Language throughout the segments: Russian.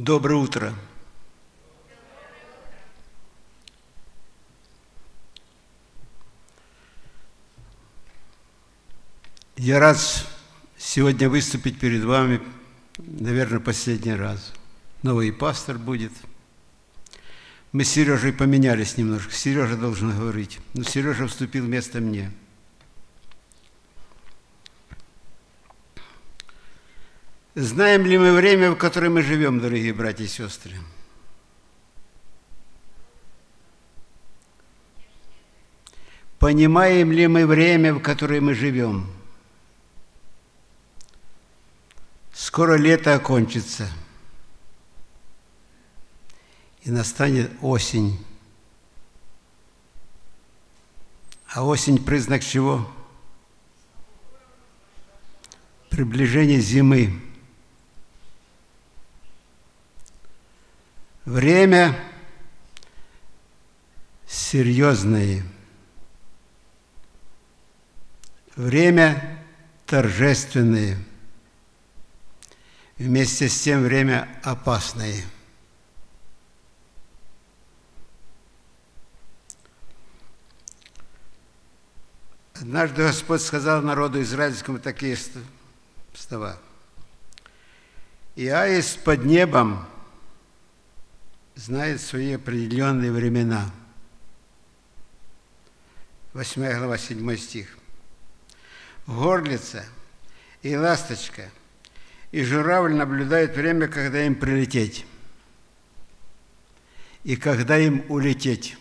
Доброе утро. Я рад сегодня выступить перед вами, наверное, последний раз. Новый пастор будет. Мы с Сережей поменялись немножко. Сережа должен говорить. Но Сережа вступил вместо мне. Знаем ли мы время, в которое мы живем, дорогие братья и сестры? Понимаем ли мы время, в которое мы живем? Скоро лето окончится, и настанет осень. А осень – признак чего? Приближение зимы. Время серьезное. Время торжественное. Вместе с тем время опасное. Однажды Господь сказал народу израильскому такие слова. «И аист под небом – знает свои определенные времена. 8 глава, 7 стих. Горлица и ласточка и журавль наблюдают время, когда им прилететь и когда им улететь.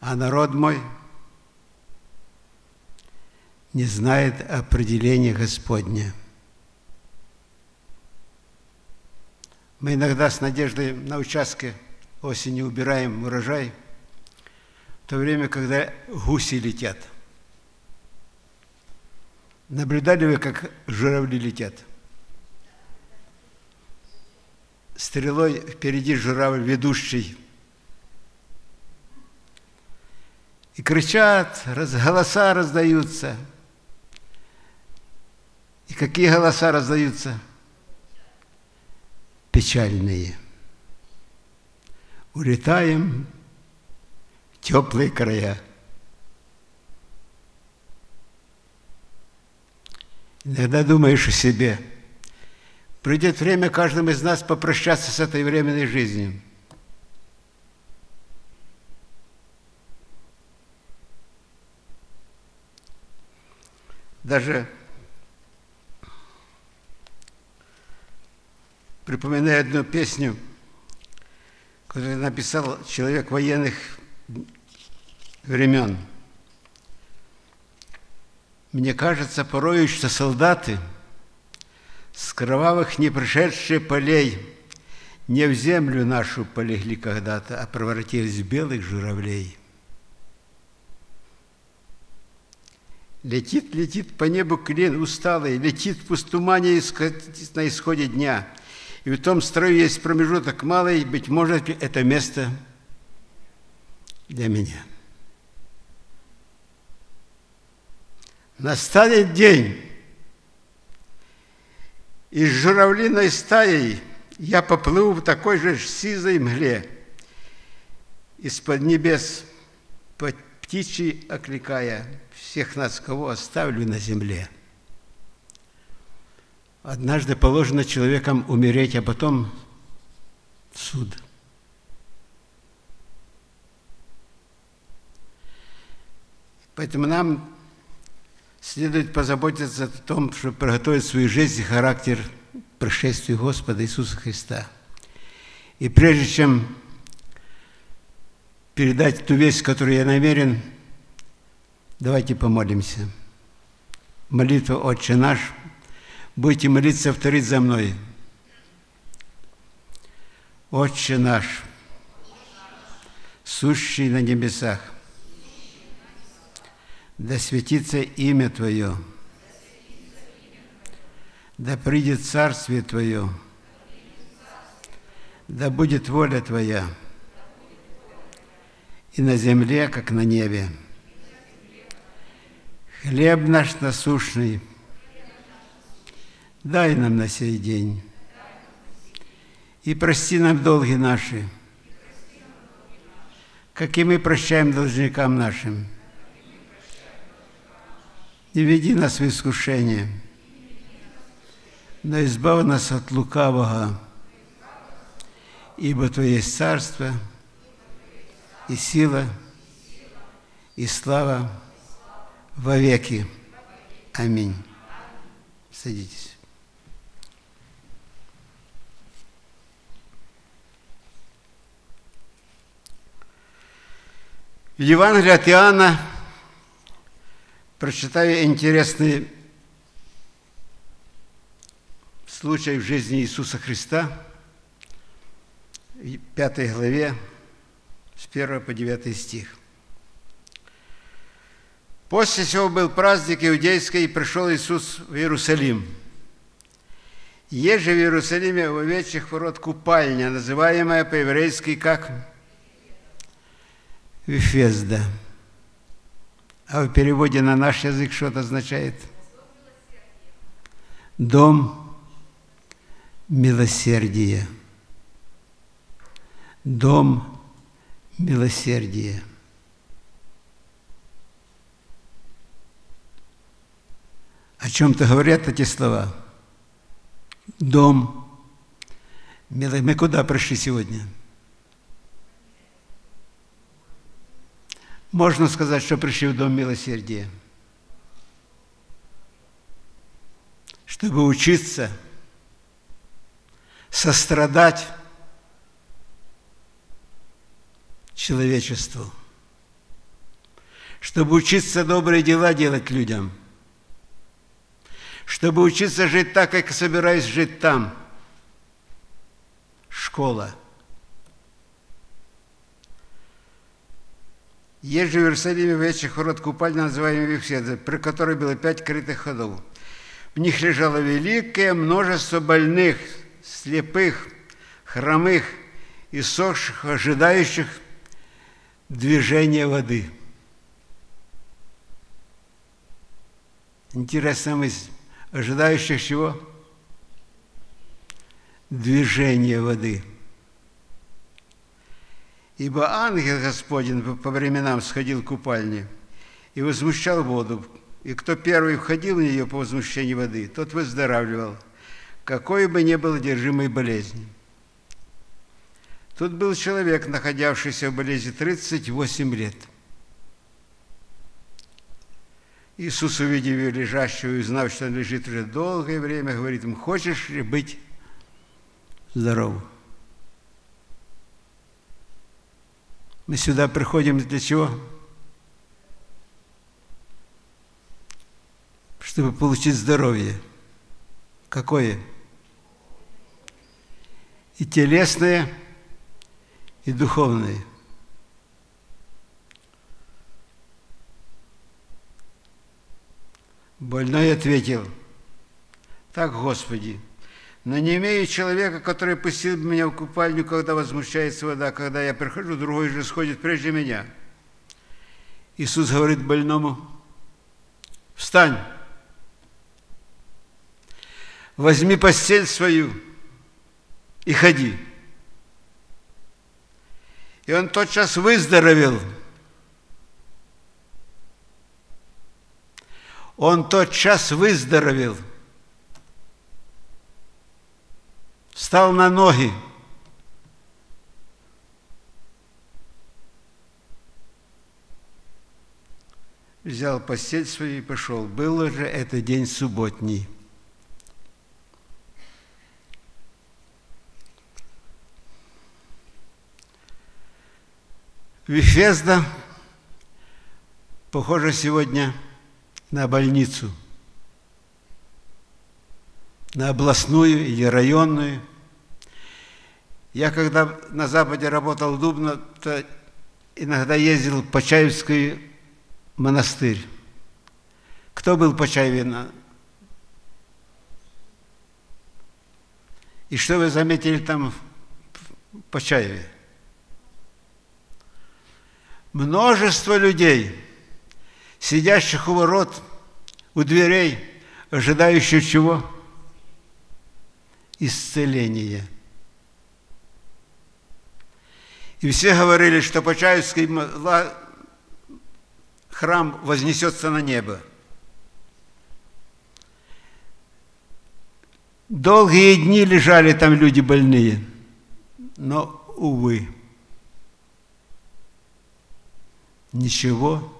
А народ мой не знает определения Господня – Мы иногда с надеждой на участке осенью убираем урожай, в то время, когда гуси летят. Наблюдали вы, как журавли летят? Стрелой впереди журавль ведущий. И кричат, раз, голоса раздаются. И какие голоса раздаются – печальные. Улетаем в теплые края. Иногда думаешь о себе. Придет время каждому из нас попрощаться с этой временной жизнью. Даже припоминаю одну песню, которую написал человек военных времен. Мне кажется порою, что солдаты с кровавых не пришедшие полей не в землю нашу полегли когда-то, а превратились в белых журавлей. Летит, летит по небу клин усталый, летит в пустумане на исходе дня – и в том строю есть промежуток малый, быть может, это место для меня. Настанет день, и с журавлиной стаей я поплыву в такой же сизой мгле, из-под небес по птичьи окликая всех нас, кого оставлю на земле. Однажды положено человеком умереть, а потом суд. Поэтому нам следует позаботиться о том, чтобы приготовить свою жизнь и характер пришествию Господа Иисуса Христа. И прежде чем передать ту весть, которую я намерен, давайте помолимся. Молитва «Отче наш» – Будете молиться, повторить за мной. Отче наш, сущий на небесах, да светится имя Твое, да придет Царствие Твое, да будет воля Твоя и на земле, как на небе. Хлеб наш насущный – Дай нам на сей день. И прости нам долги наши, как и мы прощаем должникам нашим. Не веди нас в искушение, но избавь нас от лукавого, ибо Твое есть царство и сила и слава во веки. Аминь. Садитесь. В Евангелии от Иоанна прочитаю интересный случай в жизни Иисуса Христа, в пятой главе, с 1 по 9 стих. После всего был праздник иудейский, и пришел Иисус в Иерусалим. Есть же в Иерусалиме у овечьих ворот купальня, называемая по-еврейски как Вифезда. А в переводе на наш язык что это означает? Дом милосердия. Дом милосердия. О чем-то говорят эти слова. Дом. Мы куда пришли сегодня? Можно сказать, что пришли в Дом Милосердия. Чтобы учиться, сострадать человечеству. Чтобы учиться добрые дела делать людям – чтобы учиться жить так, как собираюсь жить там. Школа. Есть же в Иерусалиме в этих ворот купальня, называемая Вифседа, при которой было пять крытых ходов. В них лежало великое множество больных, слепых, хромых и сохших, ожидающих движения воды. Интересная мысль ожидающих чего? Движение воды. Ибо ангел Господень по временам сходил в купальни и возмущал воду, и кто первый входил в нее по возмущению воды, тот выздоравливал, какой бы ни был одержимой болезни. Тут был человек, находившийся в болезни 38 лет – Иисус, увидев ее лежащую и узнав, что он лежит уже долгое время, говорит ему, хочешь ли быть здоров? Мы сюда приходим для чего? Чтобы получить здоровье. Какое? И телесное, и духовное – Больной ответил, так, Господи, но не имею человека, который пустил бы меня в купальню, когда возмущается вода, когда я прихожу, другой же сходит прежде меня. Иисус говорит больному, встань, возьми постель свою и ходи. И он тотчас выздоровел – он тот час выздоровел, встал на ноги. Взял постель свою и пошел. Был уже это день субботний. Вифезда, похоже, сегодня – на больницу, на областную или районную. Я когда на Западе работал в Дубно, то иногда ездил в Почаевский монастырь. Кто был в Почаеве? И что вы заметили там в Почаеве? Множество людей – сидящих у ворот, у дверей, ожидающих чего? Исцеления. И все говорили, что Почаевский храм вознесется на небо. Долгие дни лежали там люди больные, но, увы, ничего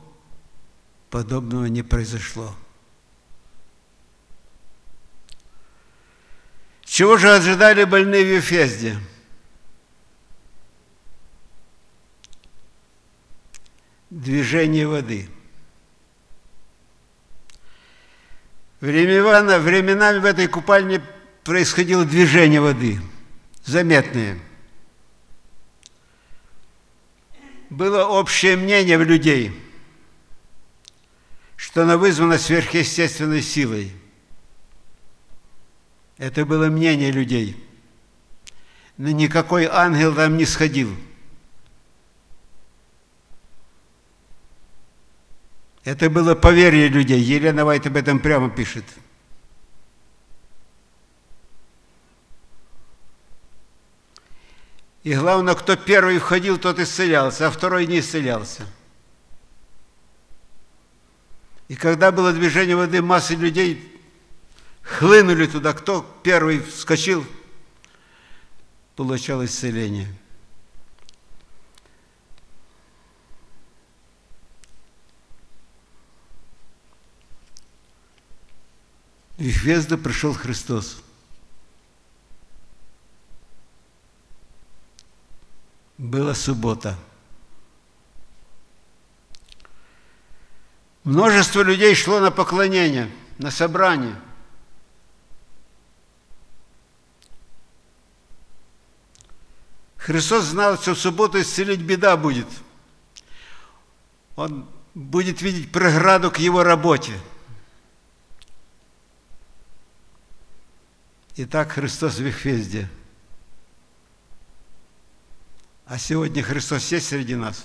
подобного не произошло. Чего же ожидали больные в Ефезде? Движение воды. Времена, временами в этой купальне происходило движение воды, заметное. Было общее мнение в людей, что она вызвана сверхъестественной силой – это было мнение людей. Но никакой ангел там не сходил. Это было поверье людей. Елена Вайт об этом прямо пишет. И главное, кто первый входил, тот исцелялся, а второй не исцелялся. И когда было движение воды, массы людей хлынули туда, кто первый вскочил, получал исцеление. В Везда пришел Христос. Была суббота. Множество людей шло на поклонение, на собрание – Христос знал, что в субботу исцелить беда будет. Он будет видеть преграду к его работе. Итак, Христос в Вехвезде. А сегодня Христос есть среди нас?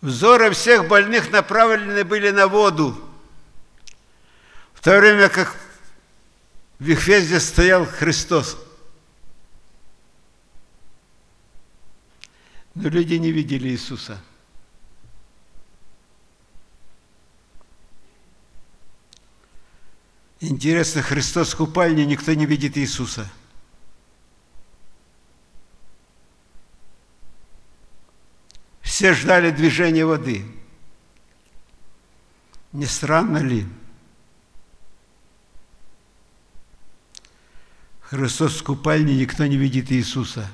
Взоры всех больных направлены были на воду – то время как в Вихвезде стоял Христос. Но люди не видели Иисуса. Интересно, Христос в купальне, никто не видит Иисуса. Все ждали движения воды. Не странно ли? Христос в купальне, никто не видит Иисуса.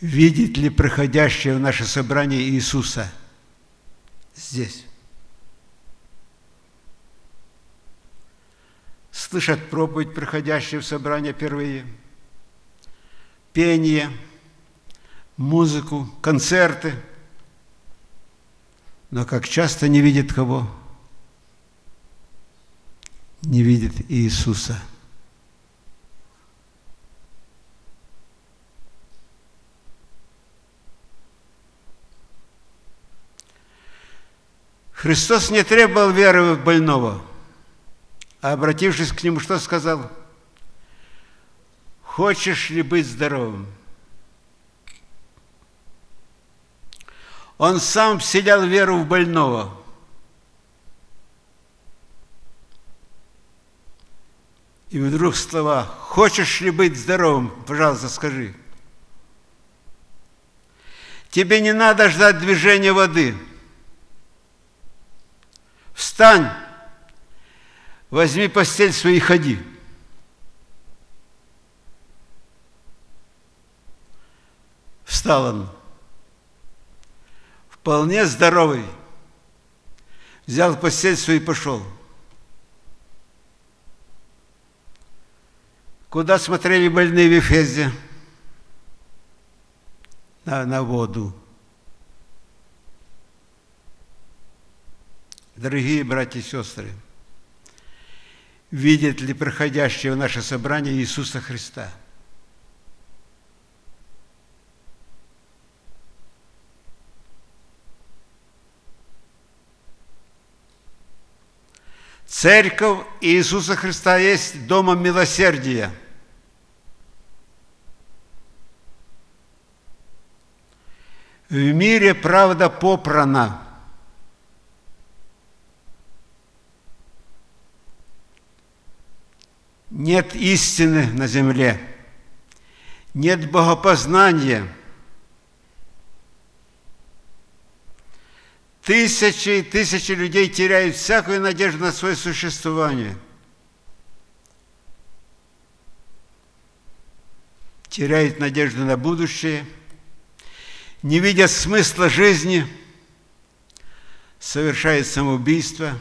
Видит ли проходящее в наше собрание Иисуса здесь? Слышат проповедь, проходящую в собрание впервые, пение, музыку, концерты, но как часто не видит кого? Не видит Иисуса. Христос не требовал веры в больного, а обратившись к нему, что сказал? Хочешь ли быть здоровым? Он сам вселял веру в больного – И вдруг слова «Хочешь ли быть здоровым?» Пожалуйста, скажи. Тебе не надо ждать движения воды. Встань, возьми постель свою и ходи. Встал он, вполне здоровый, взял постель свою и пошел – Куда смотрели больные в Ефезе? На, на воду. Дорогие братья и сестры, видят ли проходящее в наше собрание Иисуса Христа? Церковь Иисуса Христа есть домом милосердия. В мире правда попрана. Нет истины на земле, нет богопознания. Тысячи и тысячи людей теряют всякую надежду на свое существование. Теряют надежду на будущее, не видя смысла жизни, совершают самоубийство,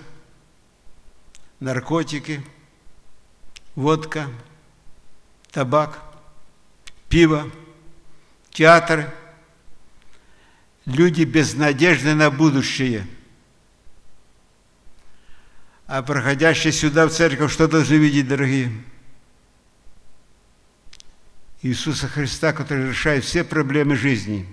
наркотики – водка, табак, пиво, театры. Люди без надежды на будущее. А проходящие сюда в церковь, что должны видеть, дорогие? Иисуса Христа, который решает все проблемы жизни.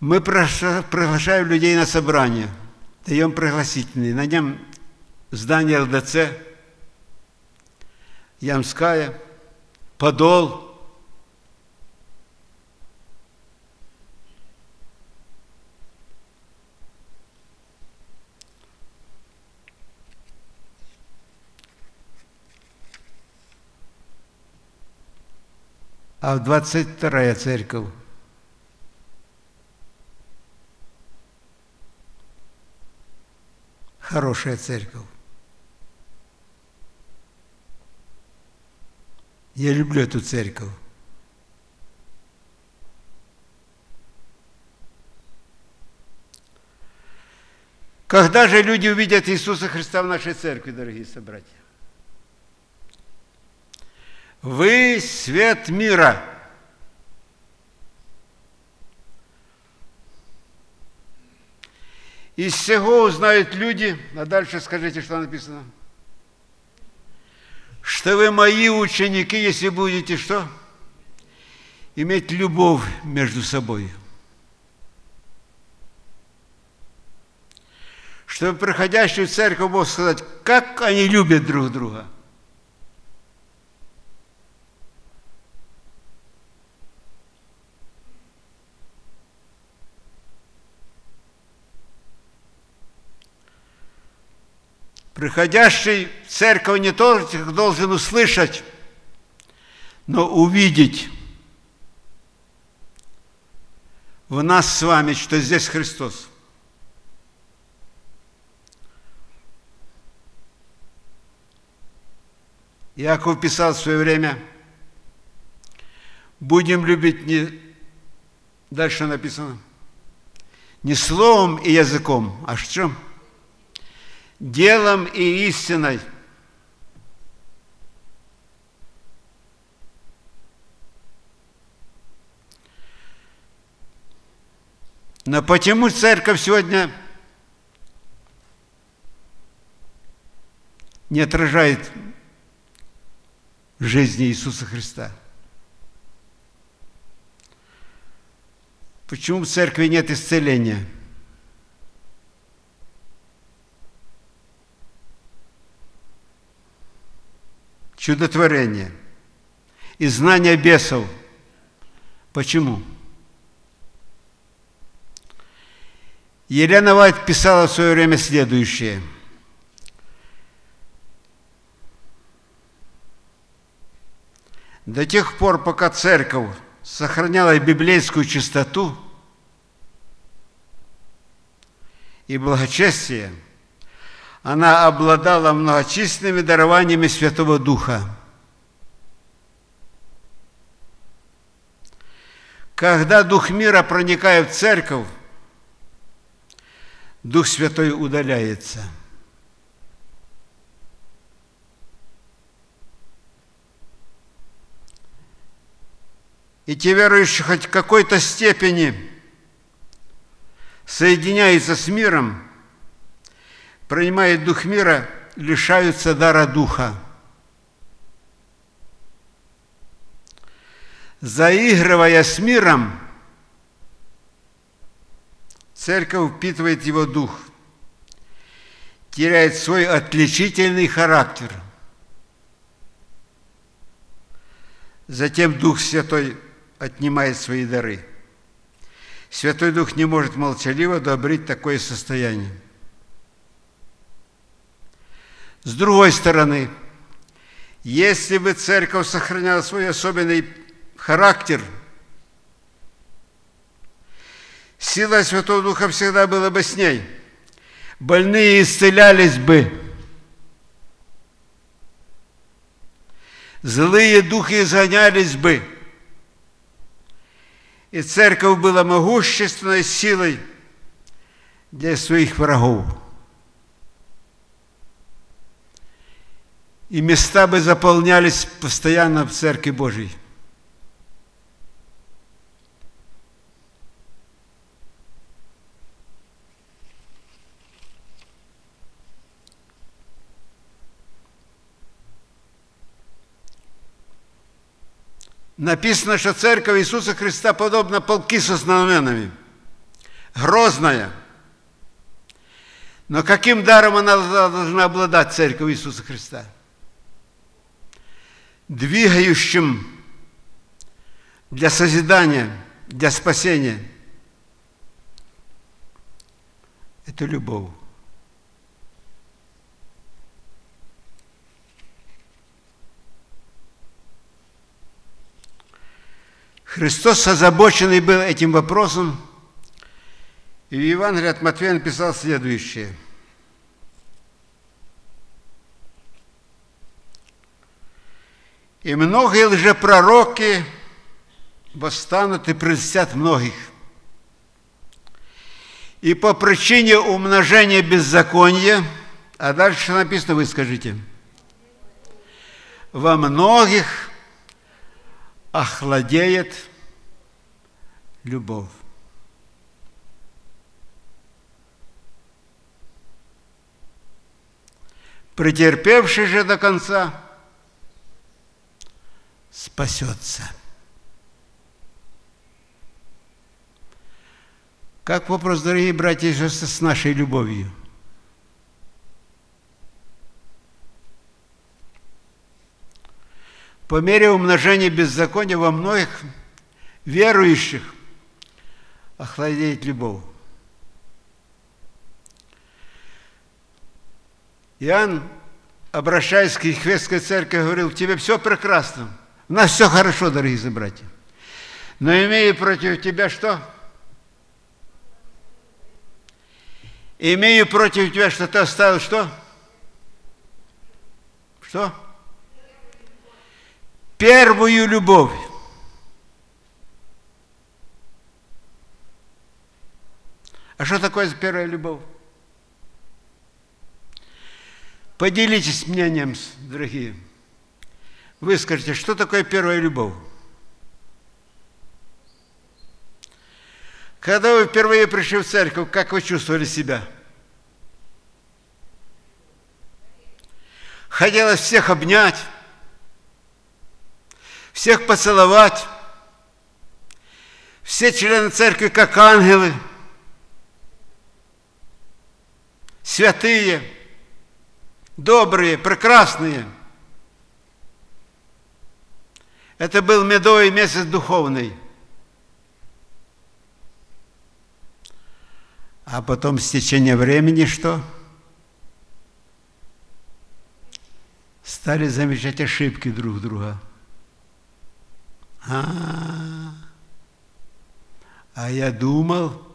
Мы приглашаем людей на собрание – даем пригласительный. На нем здание ЛДЦ, Ямская, Подол. А в 22-я церковь хорошая церковь. Я люблю эту церковь. Когда же люди увидят Иисуса Христа в нашей церкви, дорогие собратья? Вы свет мира – Из всего узнают люди, а дальше скажите, что написано. Что вы мои ученики, если будете что? Иметь любовь между собой. Чтобы приходящий в церковь Бог сказать, как они любят друг друга – Приходящий в церковь не только должен услышать, но увидеть в нас с вами, что здесь Христос. Яков писал в свое время, будем любить не, дальше написано, не словом и языком, а что? чем? Делом и истиной. Но почему церковь сегодня не отражает жизни Иисуса Христа? Почему в церкви нет исцеления? Чудотворение и знание бесов. Почему? Елена Вайт писала в свое время следующее. До тех пор, пока церковь сохраняла библейскую чистоту и благочестие – она обладала многочисленными дарованиями Святого Духа. Когда Дух мира проникает в церковь, Дух Святой удаляется. И те верующие хоть в какой-то степени соединяются с миром – принимают дух мира, лишаются дара духа. Заигрывая с миром, церковь впитывает его дух, теряет свой отличительный характер. Затем Дух Святой отнимает свои дары. Святой Дух не может молчаливо одобрить такое состояние. С другой стороны, если бы церковь сохраняла свой особенный характер, сила Святого Духа всегда была бы с ней. Больные исцелялись бы. Злые духи изгонялись бы. И церковь была могущественной силой для своих врагов. И места бы заполнялись постоянно в Церкви Божьей. Написано, что церковь Иисуса Христа подобна полки со знаменами. Грозная. Но каким даром она должна обладать, церковь Иисуса Христа? Двигающим для созидания, для спасения. Это любовь. Христос озабоченный был этим вопросом, и в Евангелии от Матфея написал следующее – И многие лжепророки восстанут и прельстят многих. И по причине умножения беззакония, а дальше написано, вы скажите, во многих охладеет любовь. Претерпевший же до конца – спасется. Как вопрос, дорогие братья и сестры, с нашей любовью? По мере умножения беззакония во многих верующих охладеет любовь. Иоанн, обращаясь к Ехвестской церкви, говорил, тебе все прекрасно – у нас все хорошо, дорогие братья. Но имею против тебя что? Имею против тебя, что ты оставил что? Что? Первую любовь. А что такое первая любовь? Поделитесь мнением, дорогие. Вы скажете, что такое первая любовь? Когда вы впервые пришли в церковь, как вы чувствовали себя? Хотелось всех обнять, всех поцеловать, все члены церкви как ангелы, святые, добрые, прекрасные – Это был медовый месяц духовный. А потом с течением времени что? Стали замечать ошибки друг друга. А, а я думал,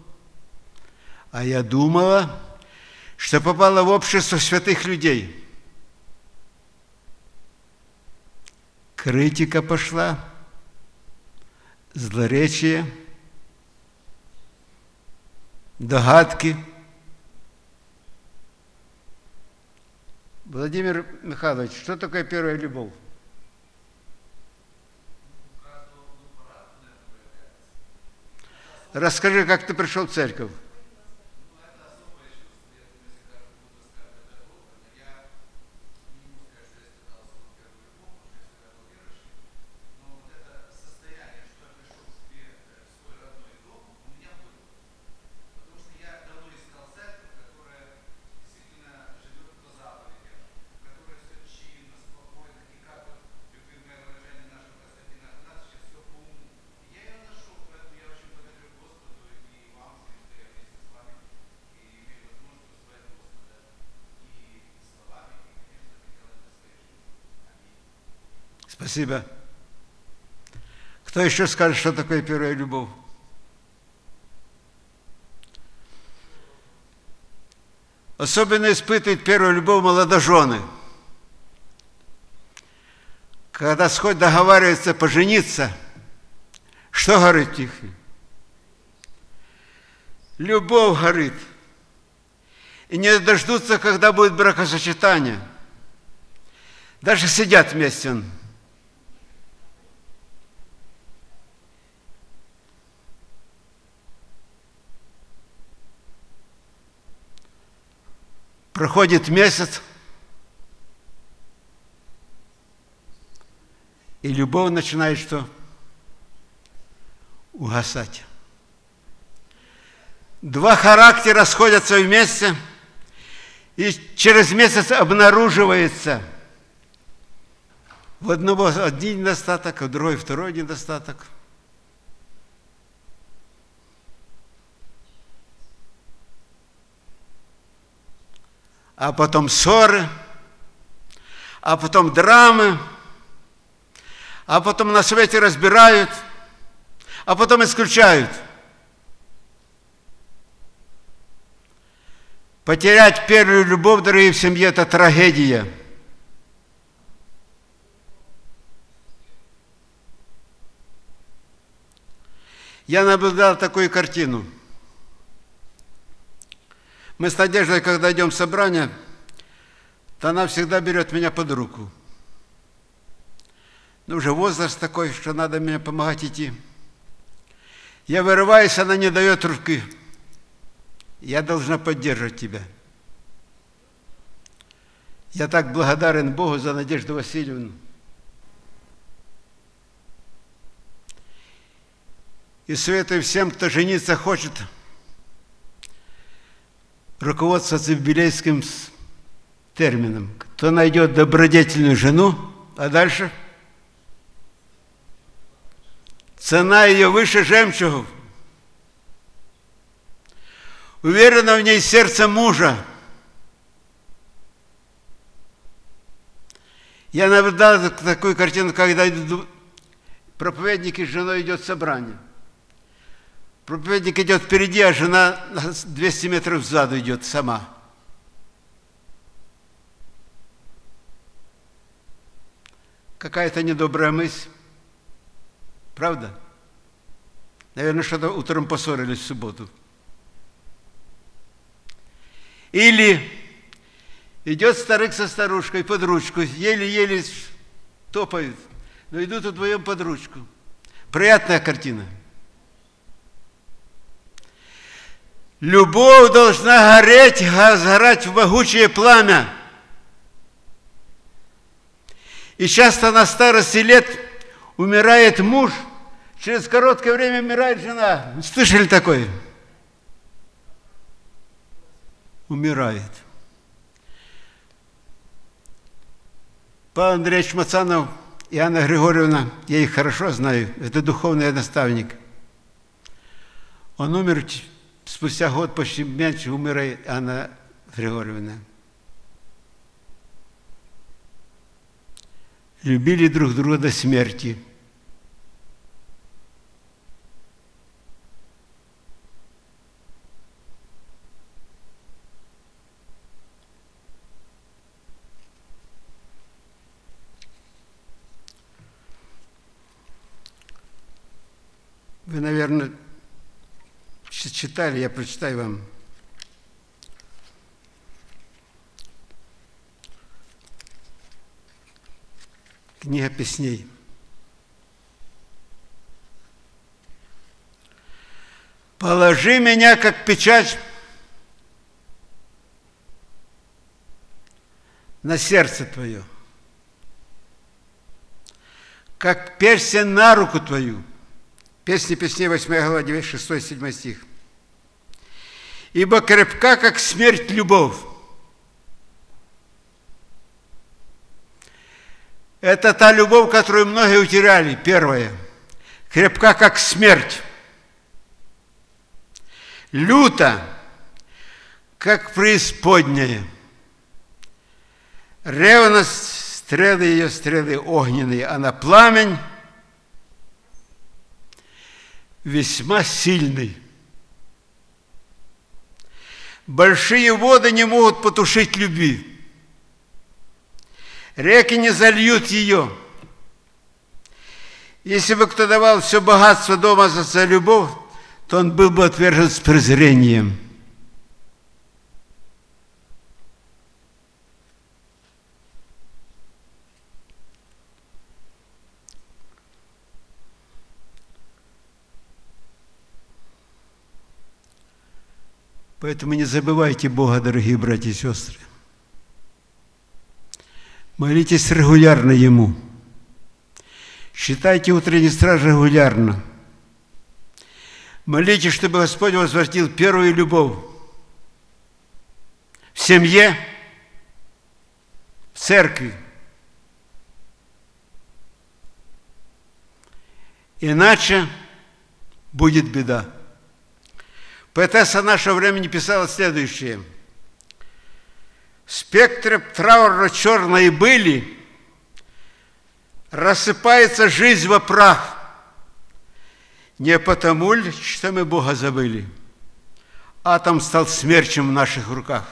а я думала, что попала в общество святых людей – критика пошла, злоречие, догадки. Владимир Михайлович, что такое первая любовь? Расскажи, как ты пришел в церковь. Спасибо. Кто еще скажет, что такое первая любовь? Особенно испытывают первую любовь молодожены. Когда сходят договариваются пожениться, что говорит Тихий? Любовь горит. И не дождутся, когда будет бракосочетание. Даже сидят вместе. Проходит месяц, и любовь начинает что? Угасать. Два характера сходятся вместе, и через месяц обнаруживается в одного один недостаток, в другой второй недостаток – а потом ссоры, а потом драмы, а потом на свете разбирают, а потом исключают. Потерять первую любовь, дорогие в семье, это трагедия. Я наблюдал такую картину – мы с Надеждой, когда идем в собрание, то она всегда берет меня под руку. Ну, уже возраст такой, что надо мне помогать идти. Я вырываюсь, она не дает руки. Я должна поддерживать тебя. Я так благодарен Богу за Надежду Васильевну. И советую всем, кто жениться хочет – руководствоваться библейским термином. Кто найдет добродетельную жену, а дальше цена ее выше жемчугов. Уверено в ней сердце мужа. Я наблюдал такую картину, когда проповедник и с женой идет собрание. Проповедник идет впереди, а жена 200 метров сзаду идет сама. Какая-то недобрая мысль. Правда? Наверное, что-то утром поссорились в субботу. Или идет старик со старушкой под ручку, еле-еле топают, но идут вдвоем под ручку. Приятная картина – Любовь должна гореть, сгорать в могучее пламя. И часто на старости лет умирает муж, через короткое время умирает жена. Слышали такое? Умирает. Павел Андреевич Мацанов и Анна Григорьевна, я их хорошо знаю, это духовный наставник. Он умер спустя год почти меньше умирает Анна Григорьевна. Любили друг друга до смерти. Вы, наверное, читали, я прочитаю вам. Книга песней. Положи меня, как печать, на сердце твое, как перстень на руку твою – Песни песней 8 глава, 6-7 стих. «Ибо крепка, как смерть, любовь». Это та любовь, которую многие утеряли, первое. Крепка, как смерть. Люто, как преисподняя. Ревность Стрелы ее, стрелы огненные, а на пламень весьма сильный. Большие воды не могут потушить любви. Реки не зальют ее. Если бы кто давал все богатство дома за любовь, то он был бы отвержен с презрением. Поэтому не забывайте Бога, дорогие братья и сестры. Молитесь регулярно Ему. Считайте утренний страж регулярно. Молитесь, чтобы Господь возвратил первую любовь в семье, в церкви. Иначе будет беда. Поэтесса нашего времени писала следующее. В спектре траурно-черной были рассыпается жизнь во прах. Не потому ли, что мы Бога забыли, атом стал смерчем в наших руках.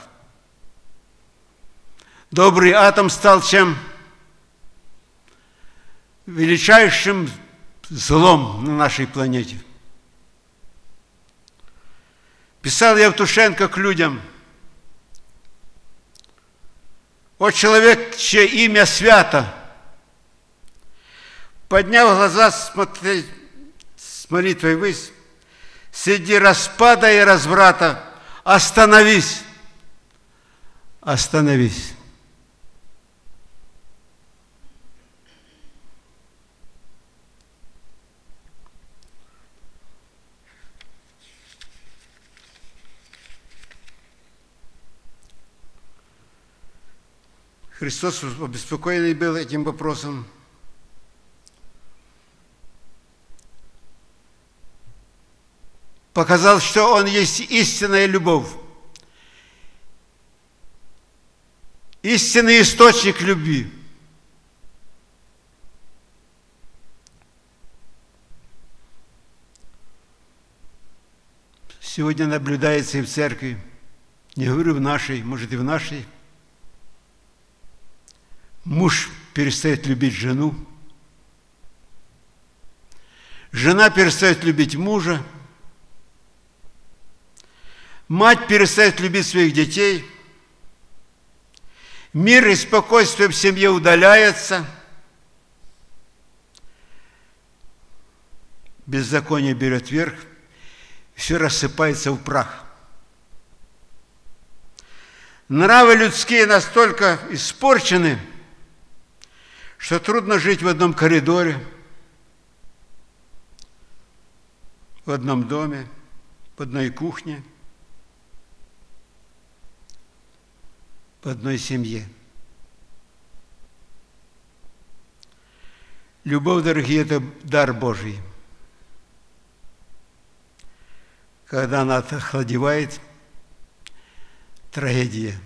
Добрый атом стал чем? Величайшим злом на нашей планете. Писал Евтушенко к людям. О человек, чье имя свято, подняв глаза смотреть с молитвой высь, среди распада и разврата, остановись, остановись. Христос обеспокоенный был этим вопросом. Показал, что Он есть истинная любовь. Истинный источник любви. Сегодня наблюдается и в церкви, не говорю в нашей, может и в нашей, Муж перестает любить жену. Жена перестает любить мужа. Мать перестает любить своих детей. Мир и спокойствие в семье удаляется. Беззаконие берет верх. Все рассыпается в прах. Нравы людские настолько испорчены – что трудно жить в одном коридоре, в одном доме, в одной кухне, в одной семье. Любовь, дорогие, это дар Божий. Когда она охладевает, трагедия.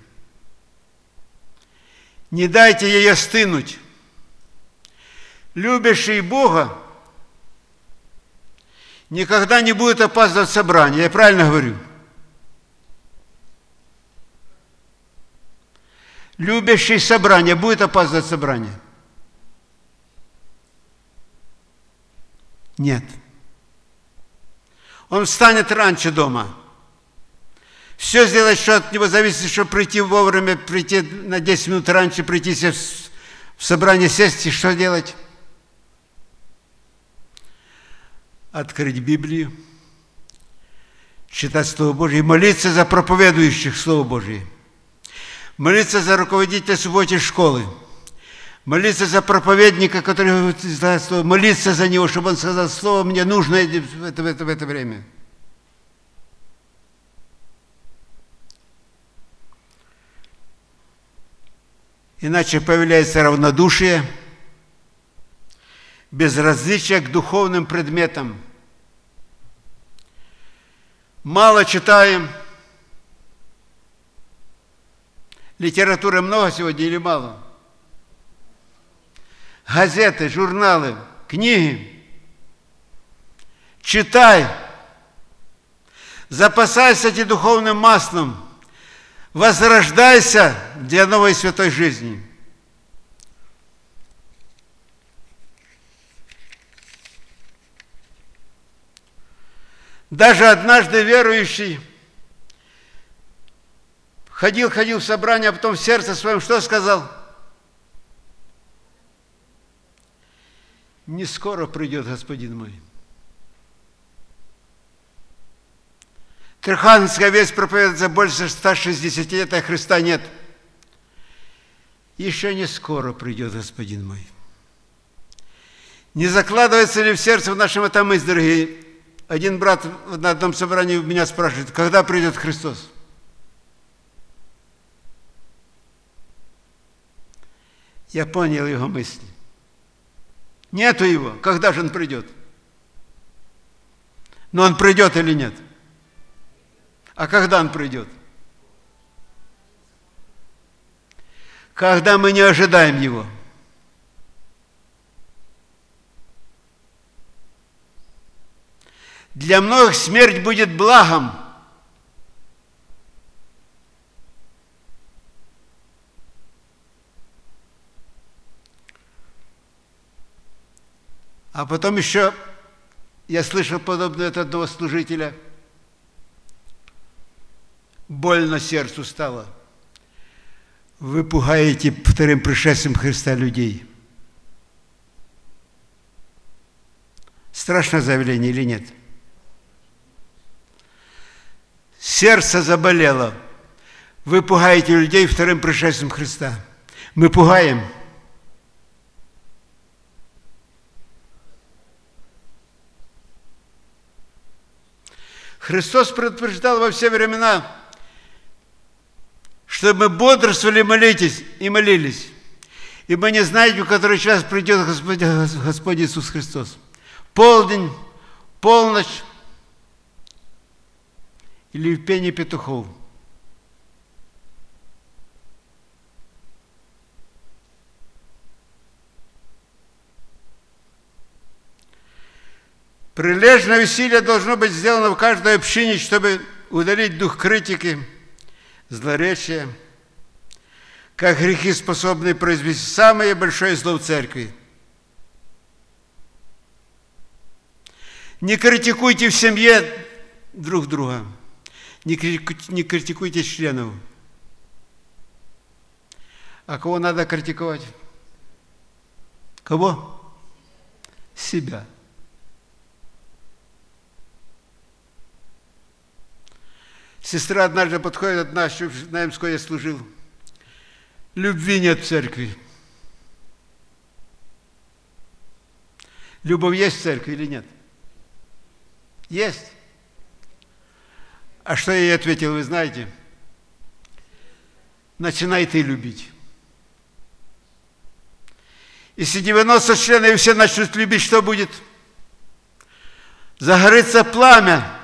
Не дайте ей остынуть любящий Бога никогда не будет опаздывать в собрание. Я правильно говорю? Любящий собрание будет опаздывать собрание? Нет. Он встанет раньше дома. Все сделать, что от него зависит, чтобы прийти вовремя, прийти на 10 минут раньше, прийти в собрание, сесть и что делать? Открыть Библию, читать Слово Божье молиться за проповедующих Слово Божье. Молиться за руководителя субботней школы. Молиться за проповедника, который знает Слово. Молиться за него, чтобы он сказал Слово мне нужно в это, в это, в это время. Иначе появляется равнодушие – безразличие к духовным предметам. Мало читаем. Литературы много сегодня или мало? газеты, журналы, книги. Читай. Запасайся этим духовным маслом. Возрождайся для новой святой жизни. Даже однажды верующий ходил, ходил в собрание, а потом в сердце своем что сказал? Не скоро придет Господин мой. Треханская весть проповедуется больше 160 лет, а Христа нет. Еще не скоро придет Господин мой. Не закладывается ли в сердце в нашем это мысль, дорогие? Один брат на одном собрании меня спрашивает, когда придет Христос? Я понял его мысли. Нету его. Когда же он придет? Но он придет или нет? А когда он придет? Когда мы не ожидаем его. Для многих смерть будет благом. А потом еще я слышал подобное от одного служителя. Больно сердцу стало. Вы пугаете вторым пришествием Христа людей. Страшное заявление или нет? Сердце заболело. Вы пугаете людей вторым пришествием Христа. Мы пугаем – Христос предупреждал во все времена, чтобы мы бодрствовали, молитесь и молились. Ибо не знаете, в который час придет Господь, Господь Иисус Христос. Полдень, полночь или в пении петухов – Прилежное усилие должно быть сделано в каждой общине, чтобы удалить дух критики, злоречия, как грехи способны произвести самое большое зло в церкви. Не критикуйте в семье друг друга, не критикуйте членов. А кого надо критиковать? Кого? Себя. Сестра однажды подходит, одна, на Эмской я служил. Любви нет в церкви. Любовь есть в церкви или нет? Есть. А что я ей ответил, вы знаете? Начинай ты любить. Если 90 членов все начнут любить, что будет? Загорится пламя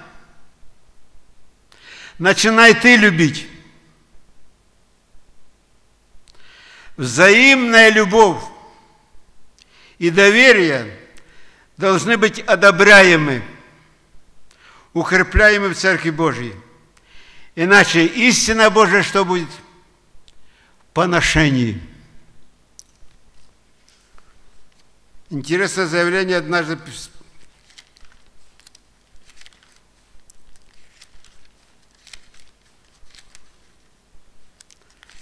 начинай ты любить. Взаимная любовь и доверие должны быть одобряемы, укрепляемы в Церкви Божьей. Иначе истина Божия что будет? Поношение. Интересное заявление однажды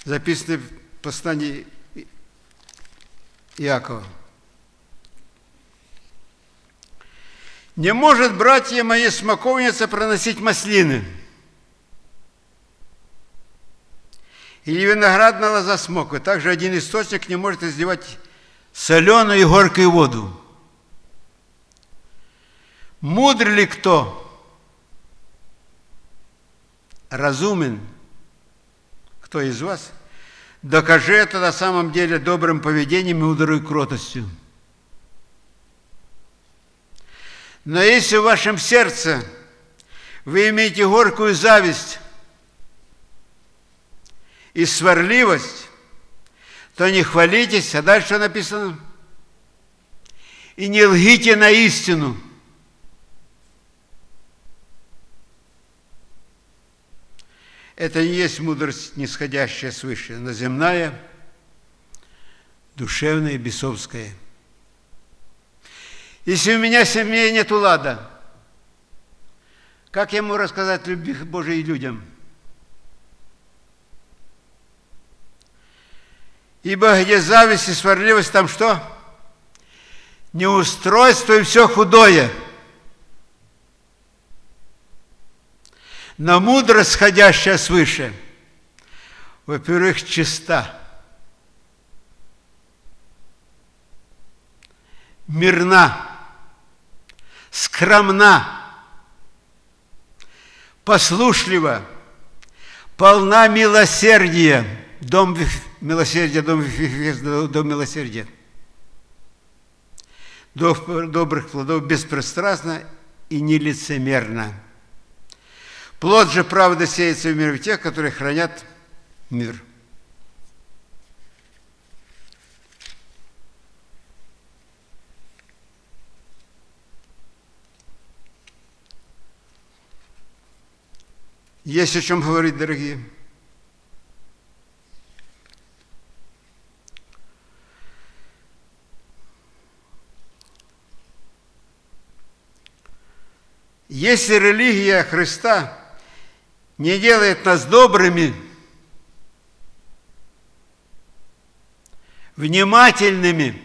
записаны в послании Иакова. Не может, братья мои, смоковница проносить маслины. Или виноградная лоза смоквы. Также один источник не может изливать соленую и горькую воду. Мудр ли кто? Разумен – кто из вас, докажи это на самом деле добрым поведением и мудрой кротостью. Но если в вашем сердце вы имеете горькую зависть и сварливость, то не хвалитесь, а дальше написано, и не лгите на истину. Это не есть мудрость, нисходящая свыше, но земная, душевная, бесовская. Если у меня семьи нет лада, как я ему рассказать любви Божией людям? Ибо где зависть и сварливость, там что? Неустройство и все худое – Но мудрость, сходящая свыше, во-первых, чиста, мирна, скромна, послушлива, полна милосердия, дом милосердия, дом, дом милосердия, добрых плодов беспристрастно и нелицемерно. Плод же правды сеется в мире тех, которые хранят мир. Есть о чем говорить, дорогие. Если религия Христа – не делает нас добрыми, внимательными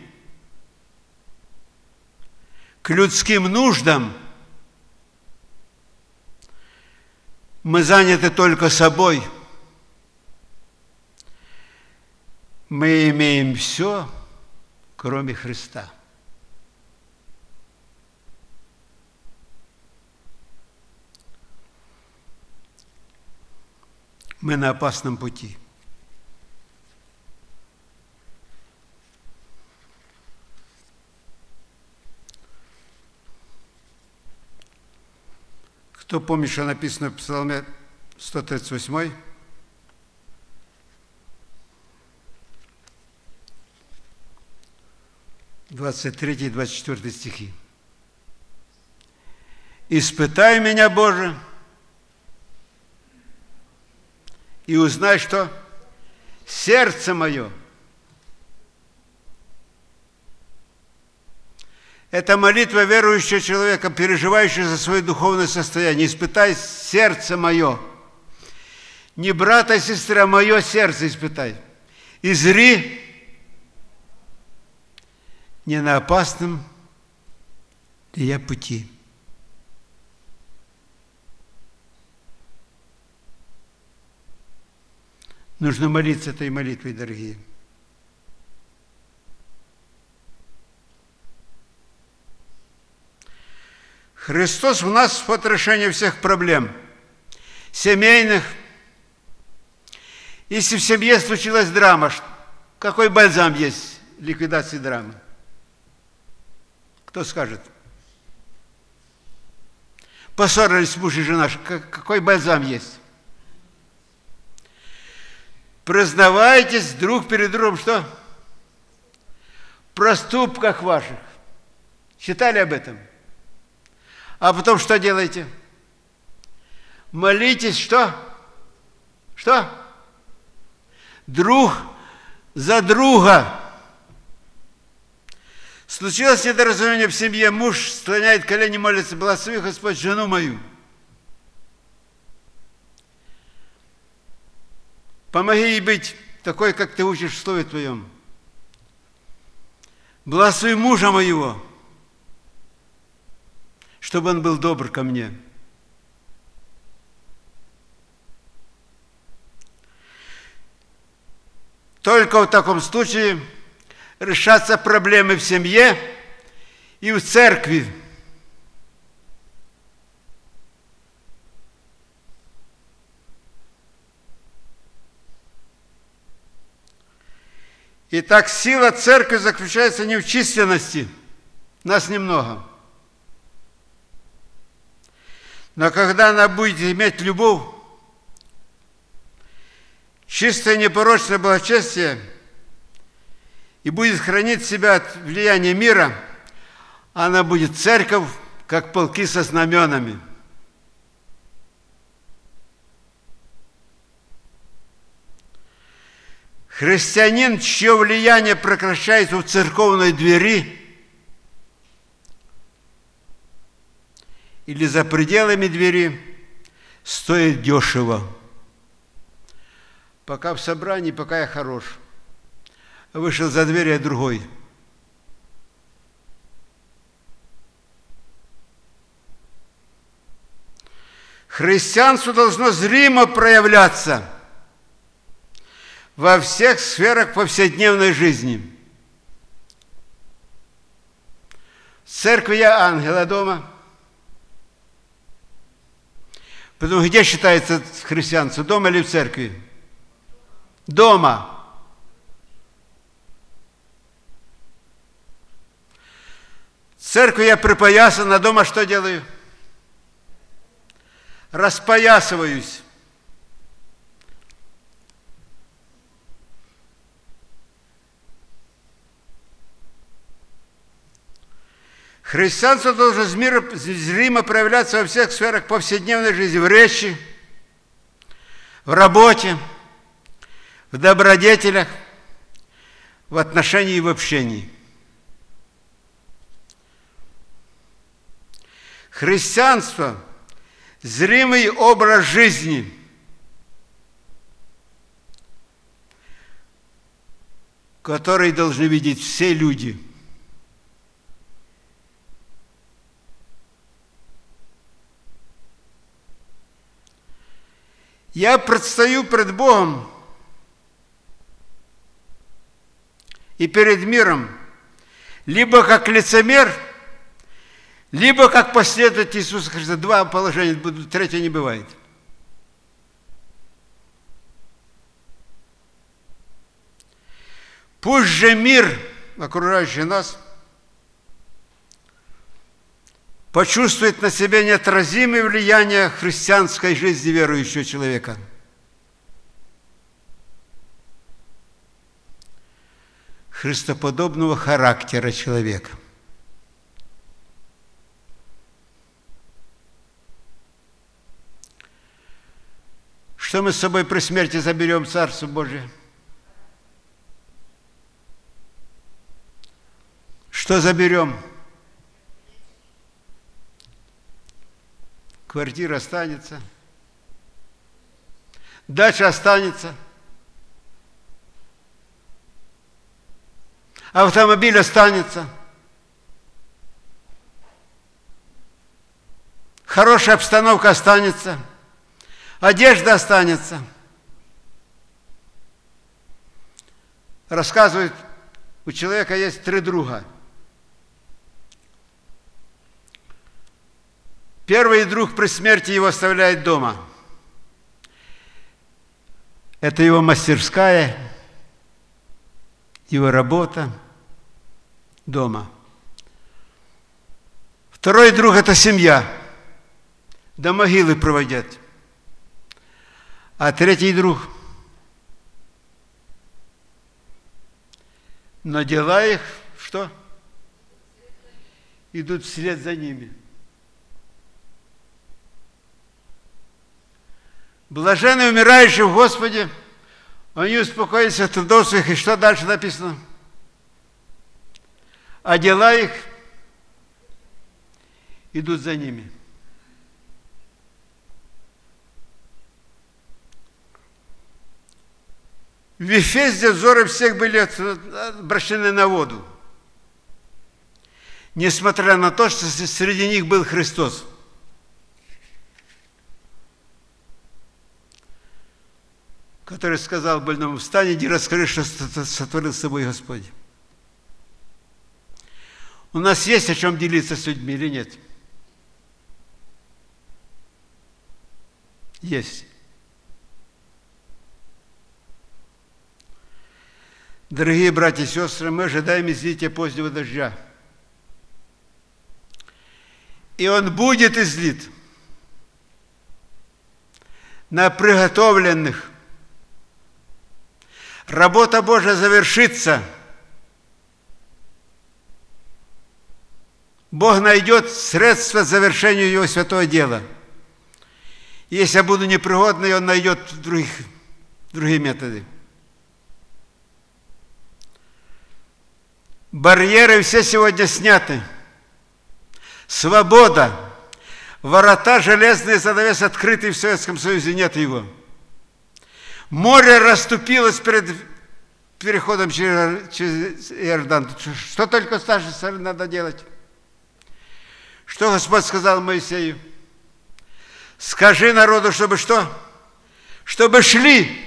к людским нуждам, мы заняты только собой. Мы имеем все, кроме Христа. мы на опасном пути. Кто помнит, что написано в Псалме 138? Двадцать третий, двадцать четвертый стихи. «Испытай меня, Боже, и узнай, что сердце мое – это молитва верующего человека, переживающего за свое духовное состояние. Испытай сердце мое. Не брата и сестра, а мое сердце испытай. И зри не на опасном ли я пути. Нужно молиться этой молитвой, дорогие. Христос в нас вот решение всех проблем, семейных. Если в семье случилась драма, какой бальзам есть ликвидации драмы? Кто скажет? Поссорились муж и жена, какой бальзам есть? Признавайтесь друг перед другом, что? В проступках ваших. Читали об этом? А потом что делаете? Молитесь, что? Что? Друг за друга. Случилось недоразумение в семье, муж склоняет колени, молится, благослови Господь жену мою. Помоги ей быть такой, как ты учишь в Слове Твоем. Благослови мужа моего, чтобы он был добр ко мне. Только в таком случае решатся проблемы в семье и в церкви. Итак, сила церкви заключается не в численности, нас немного. Но когда она будет иметь любовь, чистое непорочное благочестие и будет хранить себя от влияния мира, Она будет церковь, как полки со знаменами. Христианин, чье влияние прекращается в церковной двери или за пределами двери, стоит дешево. Пока в собрании, пока я хорош. Вышел за дверь, я другой – Христианство должно зримо проявляться во всех сферах повседневной жизни. В церкви я ангела дома. Потому где считается христианство, дома или в церкви? Дома. В церкви я припоясан, а дома что делаю? распоясываюсь. Христианство должно зримо проявляться во всех сферах повседневной жизни, в речи, в работе, в добродетелях, в отношении и в общении. Христианство – зримый образ жизни. который должны видеть все люди. Я предстаю пред Богом и перед миром либо как лицемер – либо как последователь Иисуса Христа. Два положения будут, третье не бывает. Пусть же мир, окружающий нас, почувствует на себе неотразимое влияние христианской жизни верующего человека. Христоподобного характера человека – Что мы с собой при смерти заберем Царство Божие? Что заберем? Квартира останется. Дача останется. Автомобиль останется. Хорошая обстановка останется одежда останется. Рассказывают, у человека есть три друга. Первый друг при смерти его оставляет дома. Это его мастерская, его работа дома. Второй друг – это семья. До могилы проводят – а третий друг. Но дела их что? Идут вслед за ними. Блаженные умирающие в Господе, они успокоятся от трудов своих. И что дальше написано? А дела их идут за ними. В Ефезде взоры всех были обращены на воду. Несмотря на то, что среди них был Христос. Который сказал больному, встань, иди расскажи, что сотворил с собой Господь. У нас есть о чем делиться с людьми или нет? Есть. Дорогие братья и сестры, мы ожидаем излития позднего дождя. И он будет излит на приготовленных. Работа Божья завершится. Бог найдет средства завершению Его святого дела. Если я буду непригодный, Он найдет других, другие методы. Барьеры все сегодня сняты. Свобода. Ворота железные занавес открытый в Советском Союзе, нет его. Море расступилось перед переходом через, Иордан. Что только с нашей стороны надо делать? Что Господь сказал Моисею? Скажи народу, чтобы что? Чтобы шли.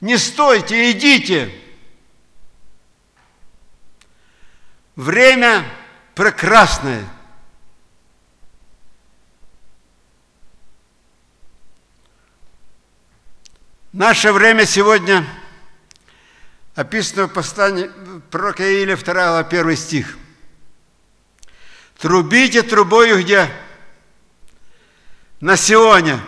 Не стойте, идите. Время прекрасное. Наше время сегодня описано в послании пророка Ииля 2 глава 1 стих. Трубите трубою где? На Сионе.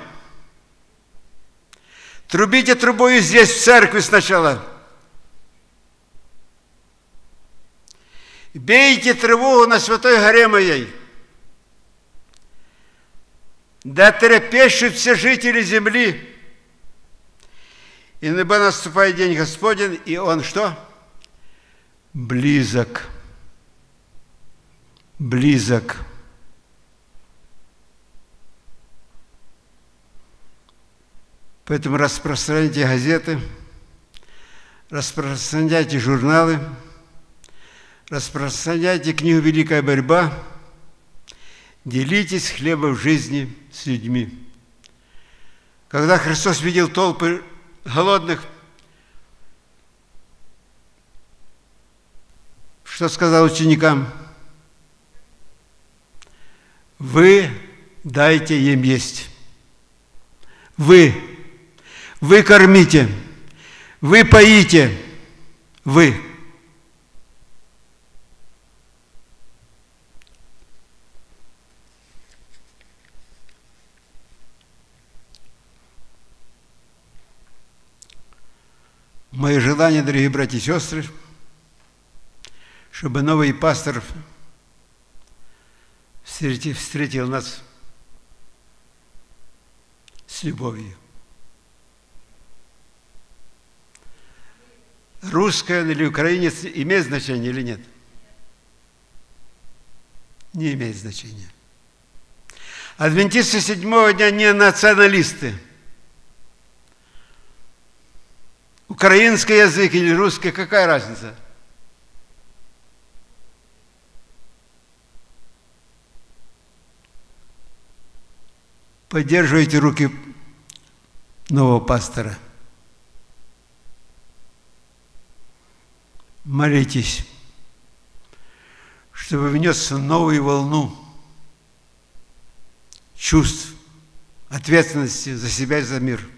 Трубите трубою здесь, в церкви сначала. Бейте тревогу на святой горе моей. Да трепещут все жители земли. И ибо наступает день Господень, и он что? Близок. Близок. Поэтому распространяйте газеты, распространяйте журналы, распространяйте книгу «Великая борьба», делитесь хлебом жизни с людьми. Когда Христос видел толпы голодных, что сказал ученикам? Вы дайте им есть. Вы. Вы кормите. Вы поите. Вы. Мое желание, дорогие братья и сестры, чтобы новый пастор встретил нас с любовью. Русская или украинец имеет значение или нет? Не имеет значения. Адвентисты седьмого дня не националисты – Украинский язык или русский, какая разница? Поддерживайте руки нового пастора. Молитесь, чтобы внес новую волну чувств, ответственности за себя и за мир –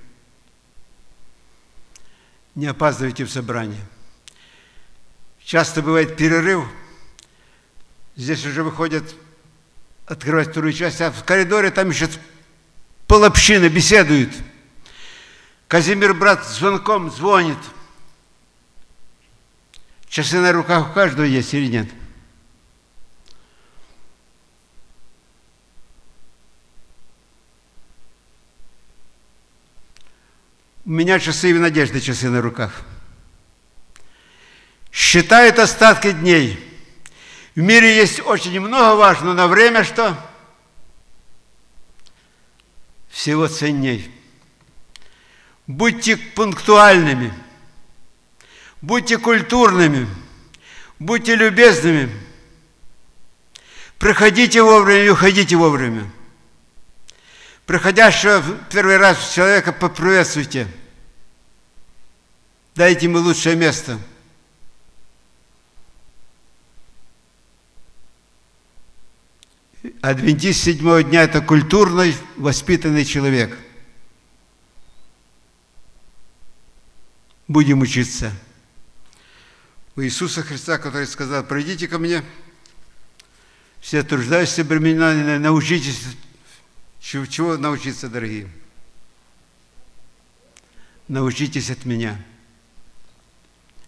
не опаздывайте в собрание. Часто бывает перерыв, здесь уже выходят открывать вторую часть, а в коридоре там еще полобщины беседуют. Казимир брат звонком звонит. Часы на руках у каждого есть или нет? – У меня часы и в надежде часы на руках. Считают остатки дней. В мире есть очень много важного, но время что? Всего ценней. Будьте пунктуальными, будьте культурными, будьте любезными, приходите вовремя и уходите вовремя. Приходящего в первый раз человека поприветствуйте. Дайте ему лучшее место. Адвентист седьмого дня – это культурный, воспитанный человек. Будем учиться. У Иисуса Христа, который сказал, пройдите ко мне, все труждающиеся бремена, научитесь чего научиться, дорогие? Научитесь от меня,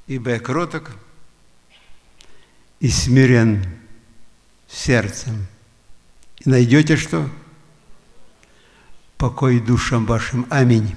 ибо я кроток и смирен сердцем. И найдете что? Покой душам вашим. Аминь.